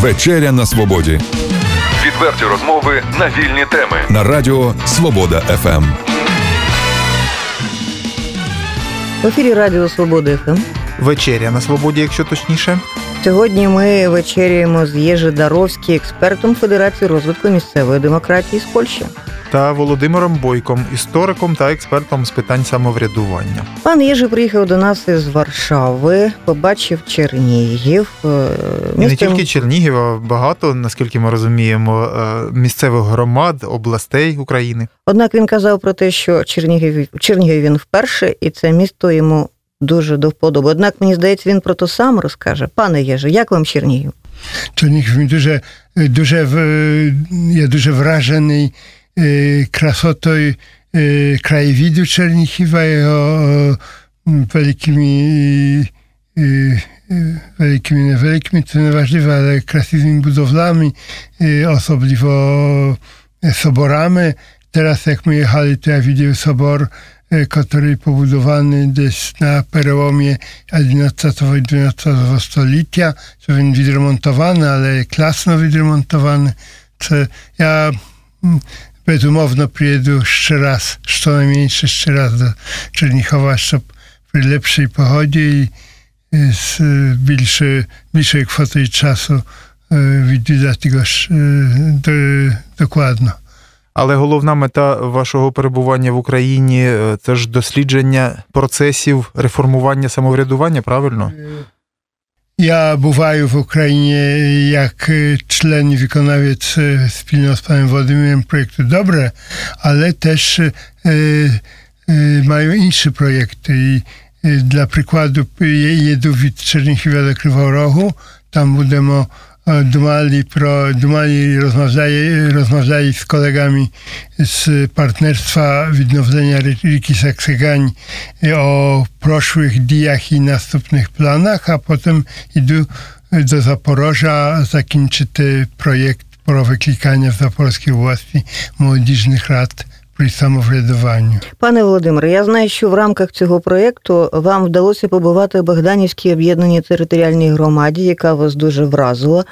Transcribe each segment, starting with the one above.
Вечеря на свободі. Відверті розмови на вільні теми. На радіо Свобода ФМ. В ефірі Радіо Свобода ФМ. Вечеря на свободі, якщо точніше. Сьогодні ми вечеряємо з Єжи Даровський, експертом Федерації розвитку місцевої демократії з Польщі. Та Володимиром Бойком, істориком та експертом з питань самоврядування. Пан Єжи приїхав до нас із Варшави, побачив Чернігів. е, І не тільки Чернігів, а багато, наскільки ми розуміємо, е, місцевих громад, областей України. Однак він казав про те, що Чернігів, Чернігів він вперше, і це місто йому дуже до вподоби. Однак мені здається, він про то сам розкаже. Пане Єже, як вам Чернігів? Чернігів він дуже, дуже в- я дуже вражений е, красотою е, краєвіду Черніхіва, його е, великими, е, е, великими, невеликими, це не важливо, але красивими будowlami, е, особливо е, соборами. Teraz jak my jechali, to ja widziałem sobor, e, E, który pobudowany jest na przełomie XI i XII stulecia, co będzie wyremontowany, ale klasno wyremontowany. Ja mm, bezumowno przyjedę jeszcze raz, co najmniej jeszcze raz do Czernichowa, żeby przy lepszej pochodzie i e, z e, bliższej, bliższej kwoty czasu widzę tego dokładno. Але головна мета вашого перебування в Україні е, це дослідження процесів реформування самоврядування, правильно? E, czlen i wykonawec e, wspólnie z panem Władimirem projektu Dobre, ale też e, e, mają inne projekty. I e, dla przykładu je- jeду від Черніхова до Кривого Рогу, там будемо е, думали про думали, розмовляли, розмовляли з колегами з партнерства відновлення ри- ріки Саксегань е, о прошлих діях і наступних планах, а потім йду до Запорожжя закінчити проєкт про викликання при самоврядуванні. Пане Володимире, я знаю, що в рамках цього проєкту вам вдалося побувати в Богданівській об'єднаній територіальній громаді, яка вас дуже вразила.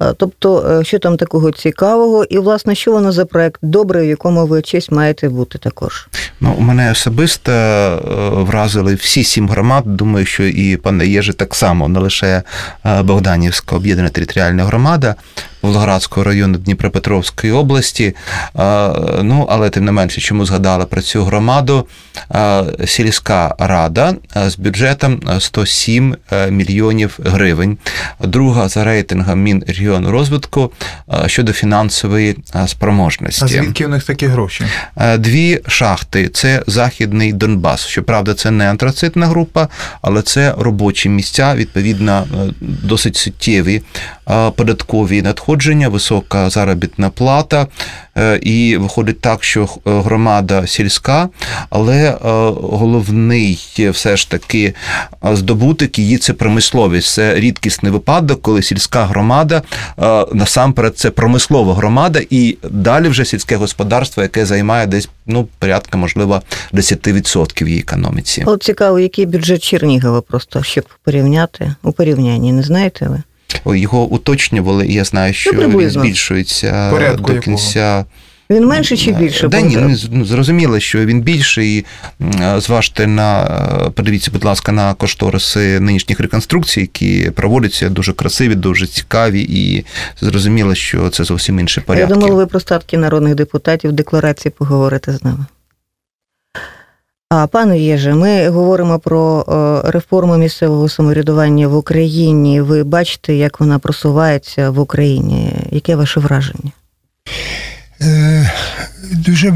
Е, Тобто, е, що там такого цікавого, і власне, що воно за проєкт добрий, в якому ви честь маєте бути також? Ну, мене особисто е, вразили всі сім громад. Думаю, що і пане Єжи так само, не лише Богданівська об'єднана територіальна громада Волгоградського району Дніпропетровської області. Ну, але тим не менше, чому згадали про цю громаду? Е, Сільська рада е, з бюджетом е, 107 е, мільйонів гривень. Друга за рейтингом Мінрегіону розвитку щодо фінансової спроможності. А звідки у них такі гроші? Дві шахти це Західний Донбас. Щоправда, це не антрацитна група, але це робочі місця, відповідно, досить суттєві податкові надходження, висока заробітна плата. Е, І виходить так, що е, громада сільська, але е, головний все ж таки здобуток її це промисловість. Це рідкісний випадок, коли сільська громада насамперед це промислова громада, і далі вже сільське господарство, яке займає десь ну порядка, можливо, 10% в її економіці. От цікаво, який бюджет Чернігова, просто щоб порівняти у порівнянні, не знаєте ви? Його уточнювали, і я знаю, що він збільшується Порядку до якого? кінця. Він менше чи більше? Да, ні, ну, ну, зрозуміло, що він більший. І зважте на е, подивіться, будь ласка, на кошториси нинішніх реконструкцій, які проводяться дуже красиві, дуже цікаві, і зрозуміло, що це зовсім інші Я порядки. думала, ви про статки народних депутатів в декларації поговорите з нами. А пане Єже, ми говоримо про е, реформу місцевого самоврядування в Україні. Ви бачите, як вона просувається в Україні. Яке ваше враження? Е, Дуже,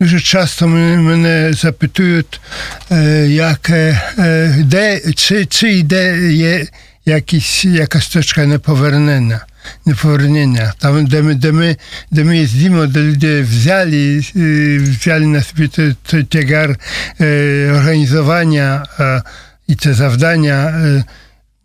дуже часто мене, запитують, е, як, де, чи, чи йде є якісь, якась точка неповернення. Неповернення. Там, де ми, де ми, де ми їздимо, де люди взяли, е, взяли на собі той, той тягар е, організування е, і це завдання е,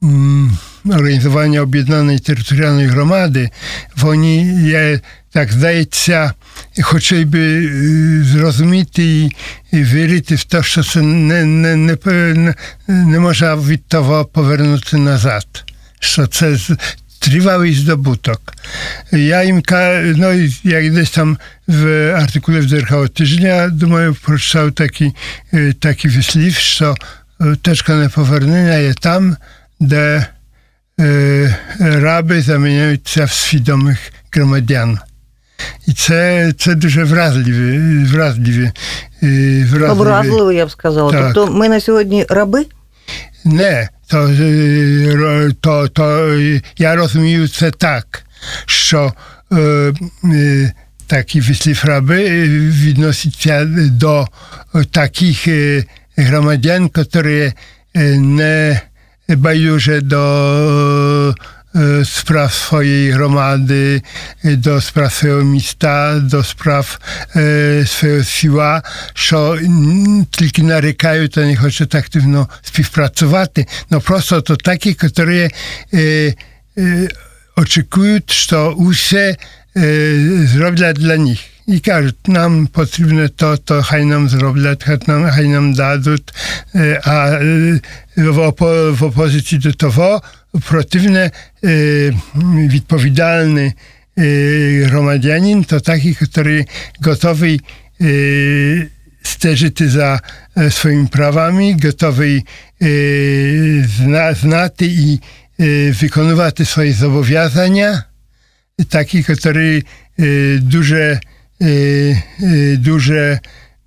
м, організування об'єднаної територіальної громади, вони є, так здається, хочуть би е, зрозуміти і, і вірити в те, що це не, не, не, не, не може від того повернути назад. Що це з- trwały zdobutок. Ja im, ka- no i jak gdzieś tam w artykule w Zerchało Tyżnia, думаю, прочитав taki, e, taki wyśliw, że e, точка неповернення є там, де е, раби заміняються в свідомих громадян. І це, це дуже вразливі, вразливі, е, вразливі. Образливо, я б сказала. Так. Тобто ми на сьогодні раби? Не, то, е, ро- то, то е, я розумію це так, що е, е, такі вислів раби е, відносяться до е, таких е, громадян, які е, не байдуже до е, справ своєї громади, е, до справ свого міста, до справ е, свого села, що м, тільки нарікають, а не хочуть активно співпрацювати. Ну просто то такі, які е, е, очікують, що усе е, зроблять для них. І кажуть, нам потрібно то, то хай нам зроблять, хай нам, хай нам дадуть. Е, А е, в, опо, в опозиції до того противне е, відповідальний е, громадянин, то такий, який готовий е, стежити за е, своїми правами, готовий е, зна, знати і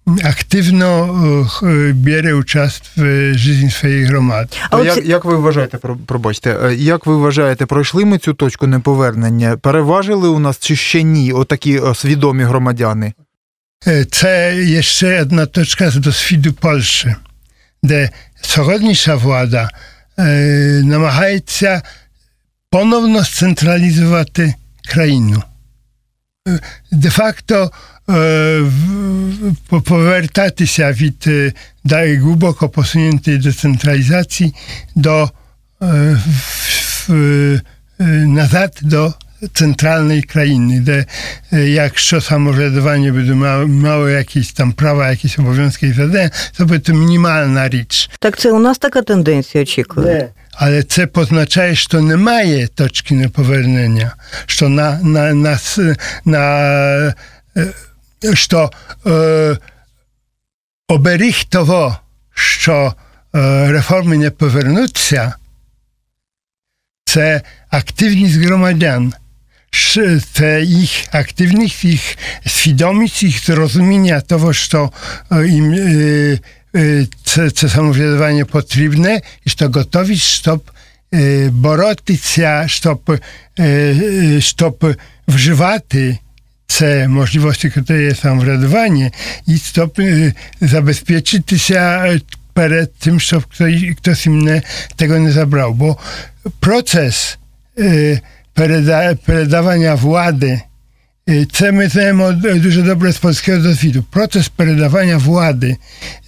е, який е, е, е, активно е, бере участь в житті своєї громади. А як, як ви вважаєте, пробачте, е, як ви вважаєте, пройшли ми цю точку неповернення? Переважили у нас чи ще ні, отакі е, свідомі громадяни? Е, Це є ще одна точка з досвіду Польщі, де сьогоднішня влада е, намагається поновно сцентралізувати країну. Е, Де-факто е, в- по- повертатися від е, да- глибоко посунутої децентралізації до е, в- в- е, назад до центральnej країни, де е, якщо самоврядування буде мало, мало якісь там права, якісь обов'язки і задання, то буде то мінімальна річ. Так це у нас така тенденція очікує. Але це позначає, що немає точки неповернення, що на, на, на, с- на е, що е, оберіг того, що е, реформи не повернуться, це активність громадян. Ш- Це їх активність, їх свідомість, їх зрозуміння того, що е, їм е, е, це, це самоврядування потрібне, і що готові, щоб е, боротися, щоб, е, е, щоб вживати це можливості, які є самоврядування, і щоб е, забезпечитися е, перед тим, щоб хтось, хтось їм не, tego nie zabrał, bo proces e, переда, передавання влади, е, це ми знаємо дуже добре з польського досвіду. Процес передавання влади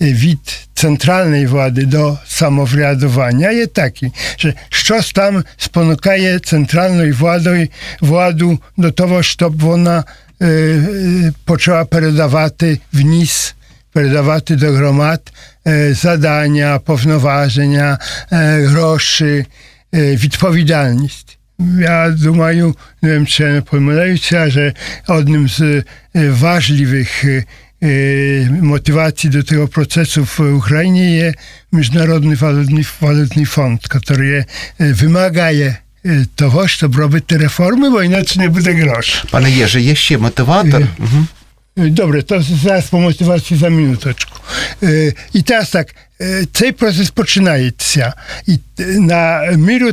е, від центральної влади до самоврядування є такий, що щось там спонукає центральну владу, владу до того, щоб вона е, е, почала передавати вниз, передавати до громад е, задання, повноваження, е, гроші, е, відповідальність. Ja думаю, nie wiem czy nie pomyliłem że jednym z e, ważliwych e, motywacji do tego procesu w Ukrainie jest Międzynarodny Walutny, Walutny Fond, który e, wymaga e, того, щоб робити реформи, бо інакше не буде грошей. Пане Єже, є ще мотиватор. Е. Угу. Добре, то зараз по мотивації за минуточку. Е, І teraz так, е, цей процес починається. І е, на міру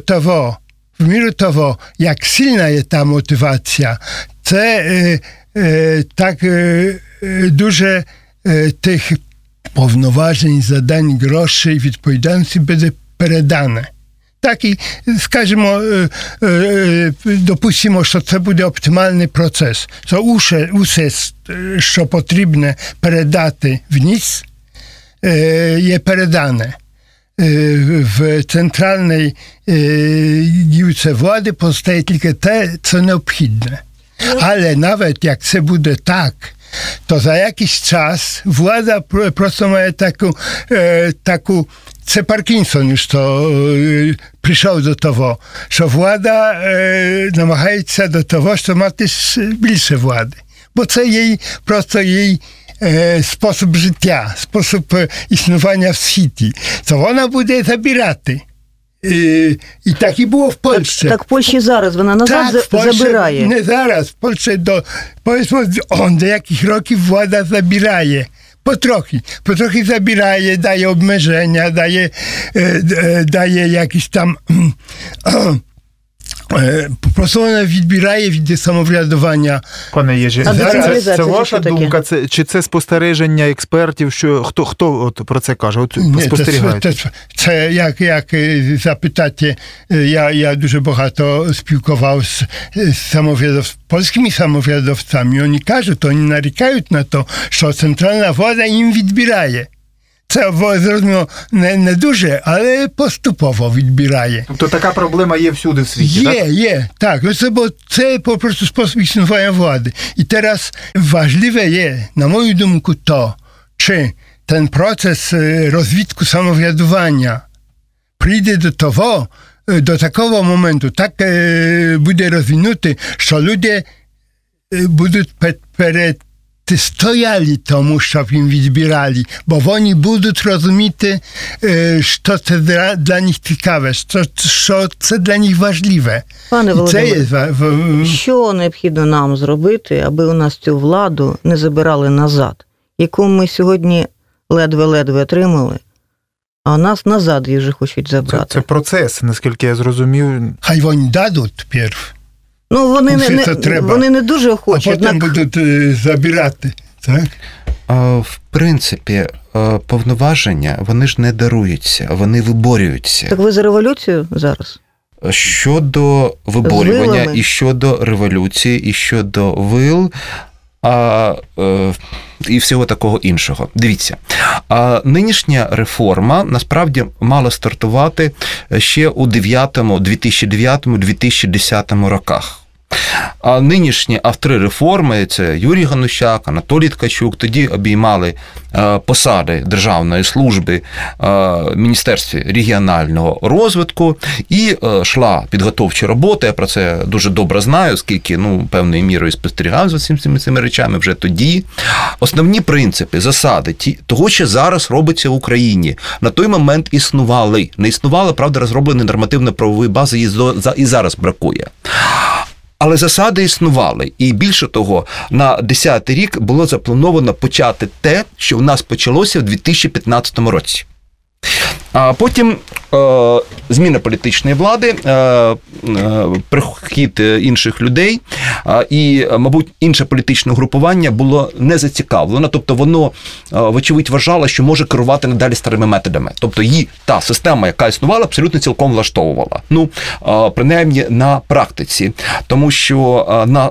того, в міру того, як сильна є та мотивація, це е, е, так е, е, дуже е, тих повноважень, задань, грошей, відповідальності буде передане. Так і, скажімо, е, е, е, допустимо, що це буде оптимальний процес. То усе, усе е, що потрібно передати вниз, е, є передане. Е, В центральній е, гілці влади постає тільки те, що необхідне. Але навіть як це буде так, to za jakiś czas władza pro- prosto ma taką, e, taką це Паркінсон ж то е, прийшов до того, що влада е, намагається до того, щоб мати ж більше влади. Бо це їй просто їй е, спосіб життя, спосіб е, існування в світі. То вона буде забирати. Е, і так і було в Польщі. Так в Польщі зараз вона назад в Польщі забирає. Не зараз. В Польщі до, поwiedzmy, on до яких років влада забирає. Потрохи, потрохи забирає, дає обмеження, дає, е, е, дає якісь там. е, Просто вона відбирає від самоврядування. Пане Єжі, А це, це, децентралізація це це ваша що таке? думка, це, чи це спостереження експертів, що хто, хто от про це каже? От Ні, це, спостерігають? це, це як, як е, запитати, е, я, я дуже багато спілкував з, з самоврядов, польськими самоврядовцями. Вони кажуть, вони нарікають на те, що центральна влада їм відбирає. Це зрозуміло не, не дуже, але поступово відбирає. Тобто така проблема є всюди в світі, Є, так? є, так. Це, бо це prostu sposób існування влади. І teraz важливе є, на мою думку, то, чи ten proces е, розвитку самоврядування прийде до того, е, до такого моменту, так е, буде розвинути, що люди перетистояли тому, щоб їм відбирали, бо вони будуть розуміти, що це для, для них цікаве, що, що це для них важливе. Пане Володимире, Що необхідно нам зробити, аби у нас цю владу не забирали назад, яку ми сьогодні ледве-ледве отримали, а нас назад її вже хочуть забрати. це процес, наскільки я зрозумів. Хай вони дадуть перв, Ну вони не, це не треба. вони не дуже а хочуть. потім однак будуть е, забирати. Так? В принципі, е, повноваження вони ж не даруються, вони виборюються. Так ви за революцію зараз? Щодо виборювання і щодо революції, і щодо вил. А, е, і всього такого іншого. Дивіться, а нинішня реформа насправді мала стартувати ще у 2009-2010 роках. А нинішні автори реформи це Юрій Ганущак, Анатолій Ткачук, тоді обіймали е, посади Державної служби е, Міністерстві регіонального розвитку і е, йшла підготовча робота. Я про це дуже добре знаю, оскільки ну, певною мірою спостерігав за всіми цими, цими речами вже тоді. Основні принципи, засади, ті, того, що зараз робиться в Україні, на той момент існували. Не існували, правда, розроблені нормативно-правової бази і зараз бракує. Але засади існували, і більше того, на 10-й рік було заплановано почати те, що в нас почалося в 2015 році. А потім е, зміна політичної влади, е, е, прихід інших людей, і, мабуть, інше політичне групування було не зацікавлено. Тобто воно, вочевидь, вважало, що може керувати надалі старими методами. Тобто її та система, яка існувала, абсолютно цілком влаштовувала. Ну, принаймні на практиці, тому що на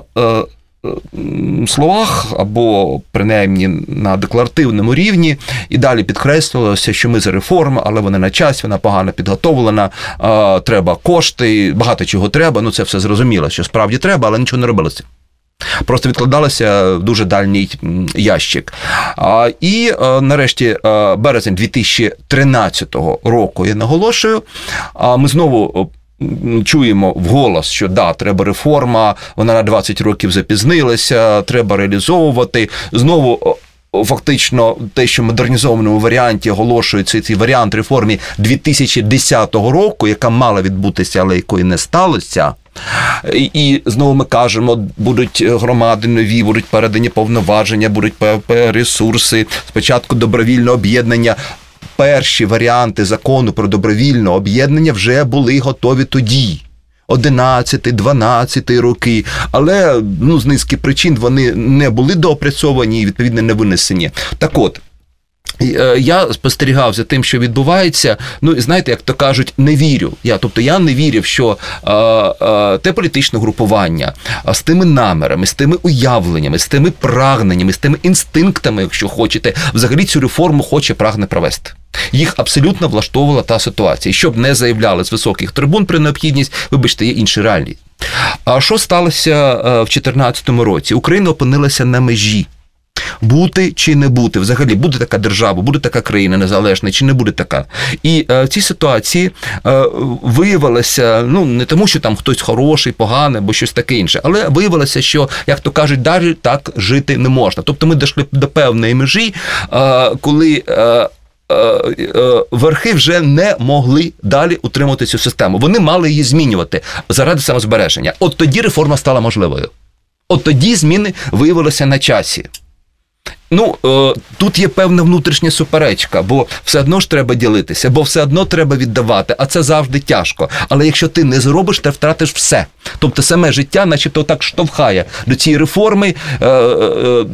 словах або принаймні на декларативному рівні і далі підкреслювалося, що ми за реформи, але вони на час, вона погано підготовлена, е, треба кошти, багато чого треба. Ну це все зрозуміло, що справді треба, але нічого не робилося. Просто відкладалося в дуже дальній ящик. І е, нарешті е, березень 2013 року я наголошую. Ми знову. Чуємо вголос, що да, треба реформа, вона на 20 років запізнилася, треба реалізовувати. Знову фактично те, що в модернізованому варіанті оголошується цей варіант реформи 2010 року, яка мала відбутися, але якої не сталося. І, і знову ми кажемо, будуть громади нові, будуть передані повноваження, будуть ресурси. Спочатку добровільне об'єднання. Перші варіанти закону про добровільне об'єднання вже були готові тоді. 11, 12 роки, але ну, з низки причин вони не були доопрацьовані і відповідно не винесені. Так от. Е, Я спостерігав за тим, що відбувається. Ну і знаєте, як то кажуть, не вірю. Я, тобто я не вірив, що е, е, те політичне групування з тими намірами, з тими уявленнями, з тими прагненнями, з тими інстинктами, якщо хочете, взагалі цю реформу хоче прагне провести. Їх абсолютно влаштовувала та ситуація. І щоб не заявляли з високих трибун при необхідність, вибачте, є інші реалії. А що сталося е, в 2014 році? Україна опинилася на межі. Бути чи не бути. Взагалі буде така держава, буде така країна незалежна, чи не буде така. І е, в цій ситуації е, виявилося, ну не тому, що там хтось хороший, поганий або щось таке інше, але виявилося, що як то кажуть, далі так жити не можна. Тобто ми дійшли до певної межі, е, коли. Е, е, е, Верхи вже не могли далі утримувати цю систему. Вони мали її змінювати заради самозбереження. От тоді реформа стала можливою. От тоді зміни виявилися на часі. Ну, е, тут є певна внутрішня суперечка, бо все одно ж треба ділитися, бо все одно треба віддавати, а це завжди тяжко. Але якщо ти не зробиш, ти втратиш все. Тобто саме життя, начебто, так штовхає до цієї реформи, е, е,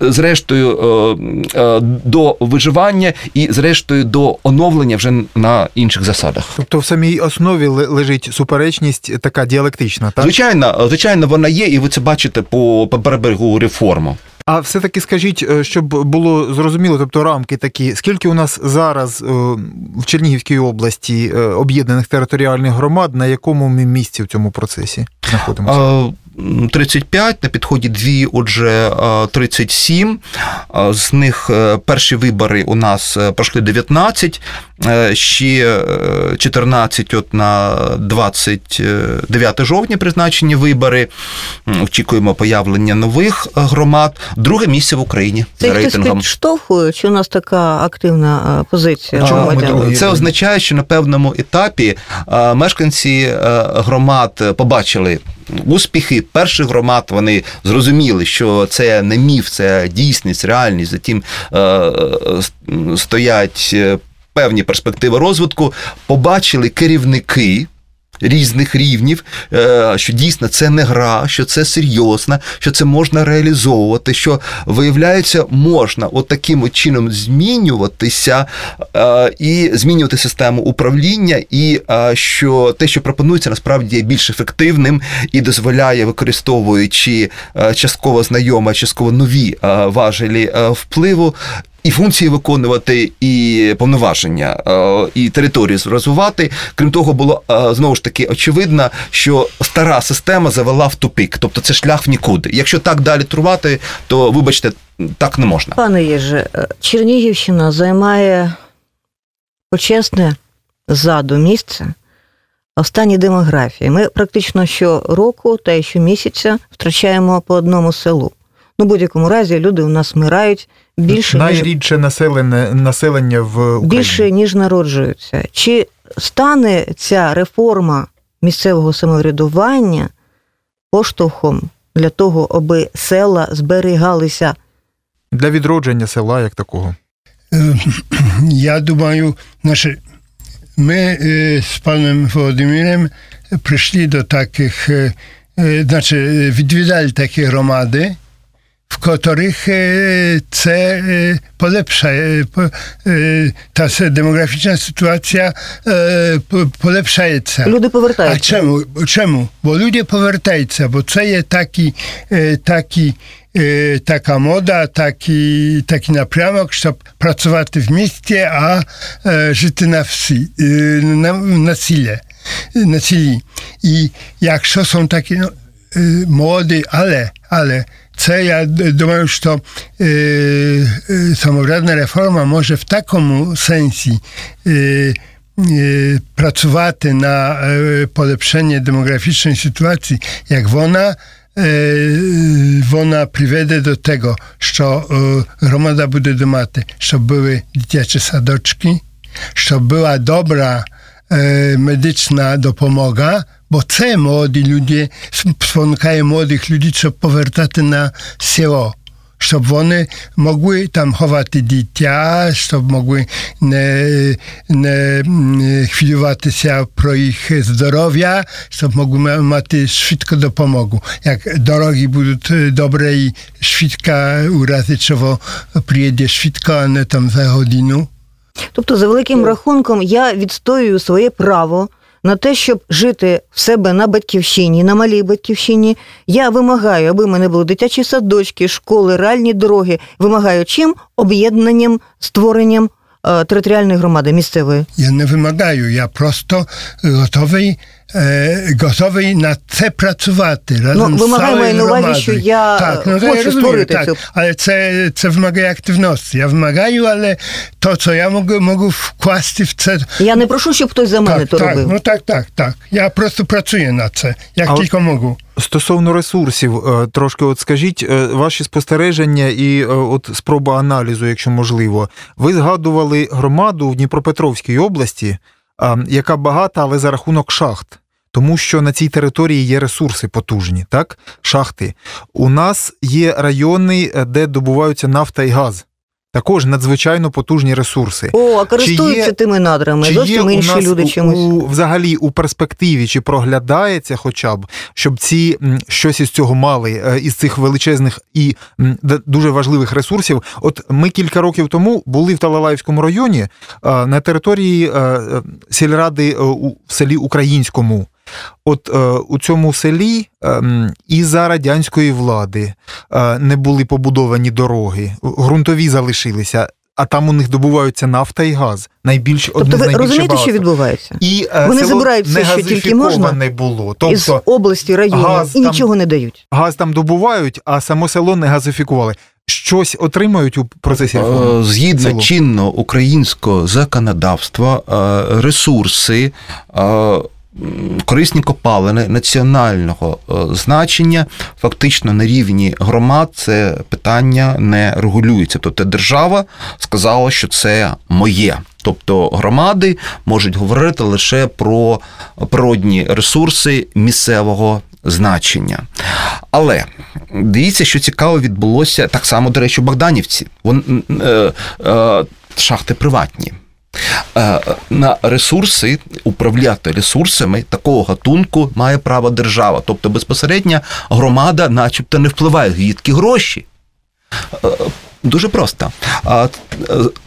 зрештою, до виживання і, зрештою, до оновлення вже на інших засадах. Тобто в самій основі лежить суперечність така діалектична, так? Звичайно, звичайно, вона є, і ви це бачите по, по берегу реформу. А все-таки скажіть, е, щоб було зрозуміло, тобто рамки такі, скільки у нас зараз е, в Чернігівській області е, об'єднаних територіальних громад, на якому ми місці в цьому процесі знаходимося? Е, м, 35, на підході дві, отже, е, 37. Е, З них е, перші вибори у нас е, пройшли 19, е, ще е, 14 от на 29 жовтня призначені вибори. Очікуємо появлення нових е, громад. Друге місце в Україні Це за рейтингом. підштовхує, чи у нас така активна е, позиція? Чому ми? Це означає, що на певному етапі е, мешканці е, громад побачили успіхи перших громад. Вони зрозуміли, що це не міф, це дійсність, реальність. Затім е, е, стоять е, певні перспективи розвитку. Побачили керівники. Різних рівнів, е, що дійсно це не гра, що це серйозно, що це можна реалізовувати, що виявляється, можна от таким от чином змінюватися е, і змінювати систему управління, і е, що те, що пропонується, насправді є більш ефективним і дозволяє, використовуючи частково знайомі, частково нові важелі впливу. І функції виконувати, і повноваження, е, і територію розвивати. Крім того, було е, знову ж таки очевидно, що стара система завела в тупик, тобто це шлях в нікуди. Якщо так далі трувати, то вибачте, так не можна. Пане Єже, е, Чернігівщина займає почесне ззаду місце в стані демографії. Ми практично щороку та щомісяця втрачаємо по одному селу. Ну, в будь-якому разі люди у нас вмирають більше, Найрідше населене населення в Україні. більше, ніж народжуються. Чи стане ця реформа місцевого самоврядування поштовхом для того, аби села зберігалися для відродження села як такого. Е, Я думаю, e, z panem Włodymirem przyszli do takich, e, e, znaczy e, відвідали такі громади, в которых е, це е, полепшає, по- е, та се- демографічна ситуація е, по- полепшається. люди А повертаються. чому? Чому? Бо люди повертаються, бо це є такі, е, такі, е, така мода, такий, такий напрямок, щоб працювати в місті, а е, жити на всі, е, на, на селі. На селі. І якщо są такі ну, е, молоді, але, але це я д- думаю, що е, е, самоврядна реформа може в такому сенсі е, е, працювати на е, полепшення демографічної ситуації, як вона, е, вона приведе до того, що е, громада буде мати, щоб були дитячі садочки, щоб була добра е, медична допомога, бо це молоді люди, спонукає молодих людей, щоб повертати на село. Щоб вони могли там ховати дитя, щоб могли не, не хвилюватися про їх здоров'я, щоб могли мати швидко допомогу. Як дороги будуть е, добре і швидко у разі чого приїде швидко, а не там за годину. Тобто, за великим рахунком, я відстоюю своє право на те, щоб жити в себе на батьківщині, на малій батьківщині. Я вимагаю, аби в мене були дитячі садочки, школи, реальні дороги. Вимагаю чим? Об'єднанням, створенням е, територіальної громади місцевої. Я не вимагаю, я просто готовий е, готовий на це працювати разом Ну, з ви маєте цілою на увазі, громадою. що я так, ну, хочу я розумію, створити так, цю- але це, це вимагає активності. Я вимагаю, але то, що я можу, можу вкласти в це. Я не прошу, щоб хтось за мене Так, то так, робив. ну так, так, так. Я просто працюю над це, як А от- тільки можу. Стосовно ресурсів, трошки от скажіть ваші спостереження і от спроба аналізу, якщо можливо. Ви згадували громаду в Дніпропетровській області, яка багата, але за рахунок шахт. Тому що на цій території є ресурси потужні, так? Шахти. У нас є райони, е, де добуваються нафта і газ. Також надзвичайно потужні ресурси. О, а користуються є- тими надрами. Чи є Зовсім у нас люди чимось. у, взагалі у перспективі, чи проглядається хоча б, щоб ці щось із цього мали, е, із цих величезних і дуже важливих ресурсів? От ми кілька років тому були в Талалаївському районі е, на території сільради у в селі Українському. От е, у цьому селі е, і за радянської влади е, не були побудовані дороги, ґрунтові залишилися. А там у них добуваються нафта і газ. Найбільш одне Тобто з ви розумієте, що відбувається? І е, Вони село забирають все, не що тільки можна, газифіковане було. Із Тобто області, району, газ і там- нічого не дають. газ там добувають, а само село не газифікували. Щось отримають у процесі реформи? Згідно чинного українського законодавства, ресурси, корисні копалини національного е, значення фактично на рівні громад це питання не регулюється. Тобто держава сказала, що це моє. Тобто громади можуть говорити лише про природні ресурси місцевого значення. Але дивіться, що цікаво відбулося так само, до речі, у Богданівці. Вон, е, е, шахти приватні. Е, На ресурси управляти ресурсами такого гатунку має право держава. Тобто безпосередньо громада, начебто, не впливає звідки гроші. Е, Дуже просто. Е,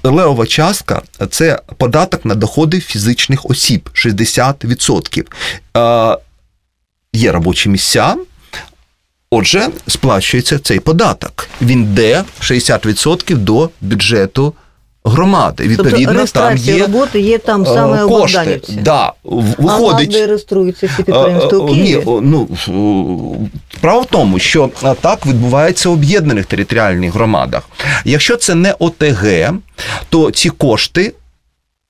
Левова частка це податок на доходи фізичних осіб 60%. Е, Є робочі місця. Отже, сплачується цей податок. Він йде 60% до бюджету громади. Відповідно, тобто там є роботи є там е, саме кошти. Да, в- А де реєструються ці Е, підприємства у е, Ні, ну справа в тому, що так відбувається в об'єднаних територіальних громадах. Якщо це не ОТГ, то ці кошти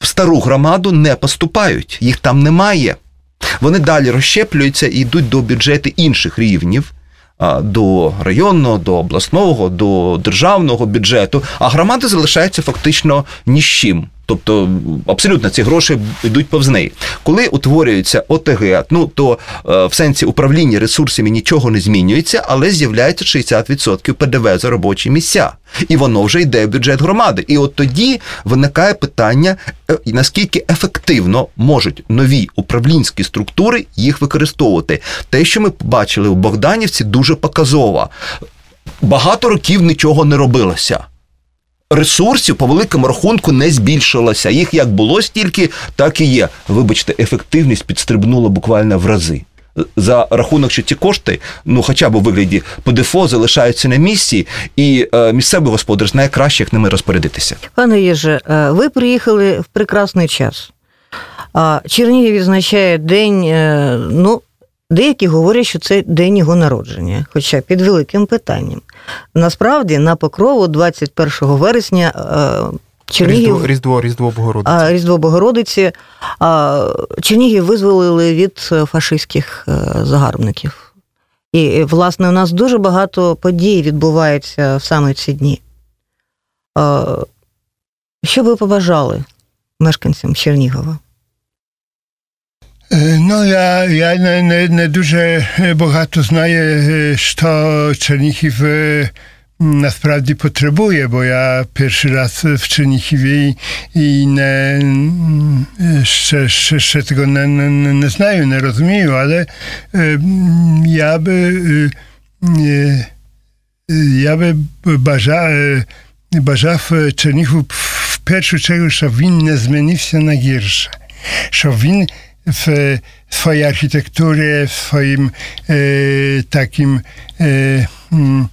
в стару громаду не поступають, їх там немає. Вони далі розщеплюються і йдуть до бюджету інших рівнів. До районного, до обласного, до державного бюджету, а громади залишаються фактично ні з чим. Тобто абсолютно ці гроші йдуть повз неї. Коли утворюється ОТГ, ну то е, в сенсі управління ресурсами нічого не змінюється, але з'являється 60% ПДВ за робочі місця. І воно вже йде в бюджет громади. І от тоді виникає питання, е, наскільки ефективно можуть нові управлінські структури їх використовувати. Те, що ми побачили у Богданівці, дуже показово. Багато років нічого не робилося ресурсів по великому рахунку не збільшилося. Їх як було стільки, так і є. Вибачте, ефективність підстрибнула буквально в рази. За рахунок, що ці кошти, ну хоча б у вигляді ПДФО, залишаються на місці, і е, місцевий господар знає краще, як ними розпорядитися. Пане Єже, е, ви приїхали в прекрасний час. Чернігів відзначає день, е, ну, деякі говорять, що це день його народження, хоча під великим питанням. Насправді, на покрову 21 вересня е, Чернігів. Різдво, Різдво, Різдво Богородиці. Різдво Богородиці Чернігів визволили від е, фашистських е, загарбників. І, власне, у нас дуже багато подій відбувається саме в ці дні. Що ви побажали мешканцям Чернігова? Е, Ну, я, я не, не, не дуже багато знаю, е, що Чернігів е, насправді потребує, бо я перший раз в Черніхіві і не, м, ще, ще, ще tego не, не, не, не знаю, не розумію, але е, м, я би, е, е, я би бажав, е, бажав Чернігу в першу чергу, щоб він не змінився на гірше, щоб він w swojej architekturze, w swoim e, takim e, mm,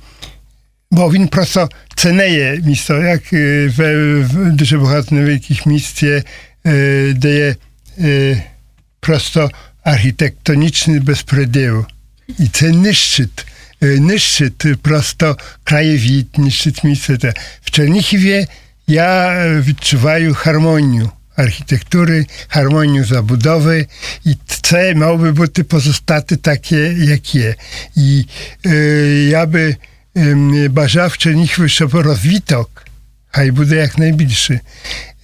bo він просто цінує місто, як е, в, в дуже багато невеликих місць є, е, де є е, просто архітектонічний безпреділ. І це нищить, е, нищить просто краєвід, нищить місце. Те. В Черніхіві я е, відчуваю гармонію архітектури, гармонію забудови, і це мав би бути позостати таке, як є. І е, я би е, бажав Черніхові, щоб розвиток, хай буде якнайбільше,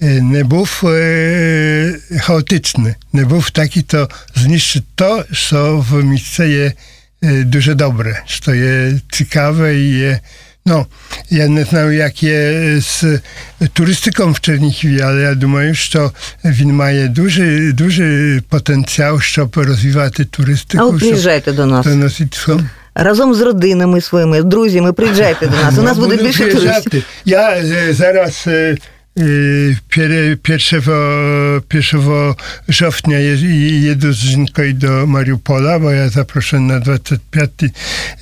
е, не був е, хаотичний, не був такий, то знищить то, що в місце є е, дуже добре, що є цікаве і є No, ja nie znam, jak jest z turystyką w Czernichiwie, ale ja думаю, що він має дуже, дуже потенціал, щоб розвивати туристику. А от приїжджайте до нас. Доносити Разом з родинами своїми, друзями, приїжджайте до нас. У нас буде Буду більше приїжджати. туристів. Я е, зараз е, е, пер- першого, першого жовтня є- їду з жінкою до Маріупола, бо я запрошений на 25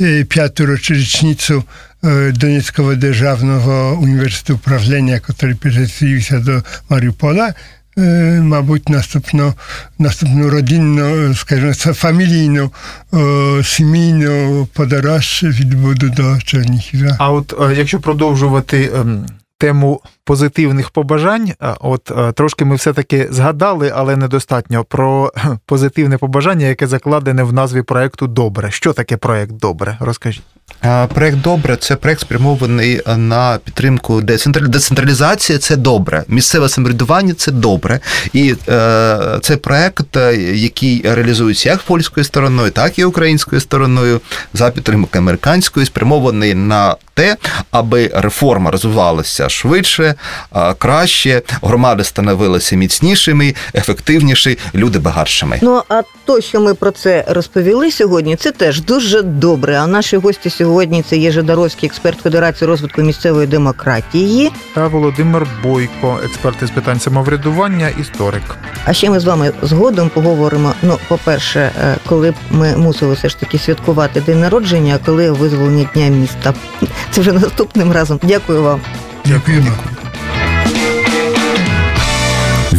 е, п'яту річницю е, Донецького державного університету управління, який переселився до Маріупола. Е, Мабуть, наступну, наступну родинну, скажімо, фамілійну, е, сімейну подорож відбуду до Черніхіва. А от е, якщо продовжувати ем, тему позитивних побажань, е, от е, трошки ми все-таки згадали, але недостатньо про позитивне побажання, яке закладене в назві проекту Добре. Що таке проект Добре? Розкажіть. Е, Проект добре це проект спрямований е, на підтримку децентралі- децентралізації. Це добре. Місцеве самоврядування це добре. І е, це проект, е, який реалізується як польською стороною, так і українською стороною за підтримки американської, спрямований на те, аби реформа розвивалася швидше, краще, громади становилися міцнішими, ефективніші, люди багатшими. Ну а то, що ми про це розповіли сьогодні, це теж дуже добре. А наші гості сьогодні це є Жидаровський експерт Федерації розвитку місцевої демократії. Та Володимир Бойко, експерт із питань самоврядування, історик. А ще ми з вами згодом поговоримо. Ну, по-перше, е, коли б ми мусили все ж таки святкувати день народження, коли визволення дня міста. Це вже наступним разом. Дякую вам. Дякуємо.